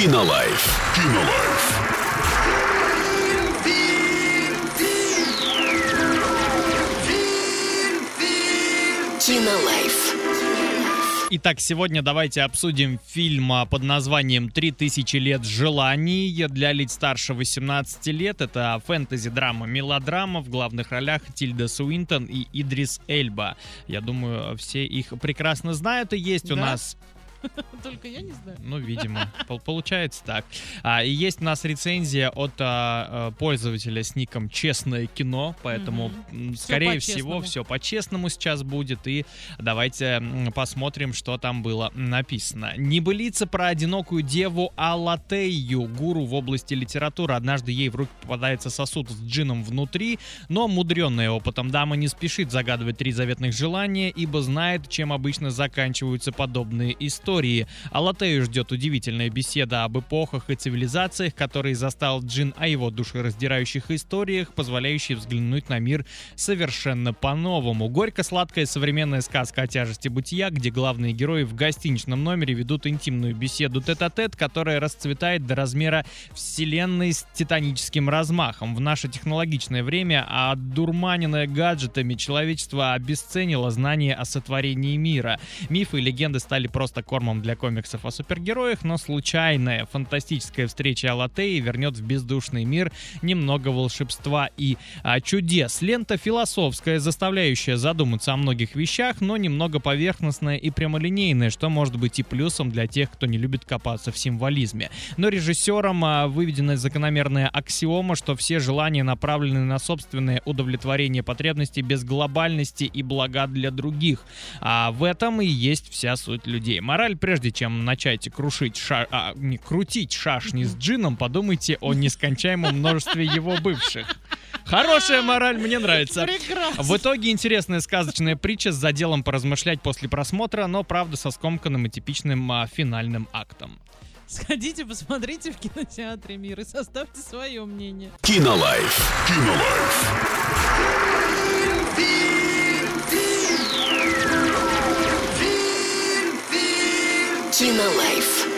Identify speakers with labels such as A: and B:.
A: Кинолайф. Кинолайф.
B: Кинолайф.
C: Итак, сегодня давайте обсудим фильм а, под названием «3000 лет желаний» для лиц старше 18 лет. Это фэнтези-драма, мелодрама. В главных ролях Тильда Суинтон и Идрис Эльба. Я думаю, все их прекрасно знают. И есть у
D: Да?
C: нас
D: Только я не знаю.
C: ну, видимо, пол- получается так. А, и есть у нас рецензия от а, а, пользователя с ником «Честное кино», поэтому,
D: Всё
C: скорее
D: по-честному.
C: всего, все по-честному сейчас будет. И давайте посмотрим, что там было написано. Небылица про одинокую деву Алатею, гуру в области литературы. Однажды ей в руки попадается сосуд с джином внутри, но мудренная опытом дама не спешит загадывать три заветных желания, ибо знает, чем обычно заканчиваются подобные истории. Алатею ждет удивительная беседа об эпохах и цивилизациях, которые застал Джин, о его душераздирающих историях, позволяющие взглянуть на мир совершенно по-новому. Горько-сладкая современная сказка о тяжести бытия, где главные герои в гостиничном номере ведут интимную беседу тет-а-тет, которая расцветает до размера вселенной с титаническим размахом. В наше технологичное время, одурманенное гаджетами, человечество обесценило знание о сотворении мира. Мифы и легенды стали просто кормом для комиксов о супергероях, но случайная фантастическая встреча Алатеи вернет в бездушный мир немного волшебства и а, чудес. Лента философская, заставляющая задуматься о многих вещах, но немного поверхностная и прямолинейная, что может быть и плюсом для тех, кто не любит копаться в символизме. Но режиссером а, выведена закономерная аксиома, что все желания направлены на собственное удовлетворение потребностей без глобальности и блага для других. А в этом и есть вся суть людей. Мораль, прежде чем начать крушить ша- а, не, крутить шашни с джином, подумайте о нескончаемом множестве его бывших. Хорошая мораль, мне нравится.
D: Прекрасно.
C: В итоге интересная сказочная притча с заделом поразмышлять после просмотра, но правда со скомканным и типичным а, финальным актом.
D: Сходите, посмотрите в кинотеатре «Мир» и составьте свое мнение.
A: Кинолайф. Кинолайф. Consumer Life.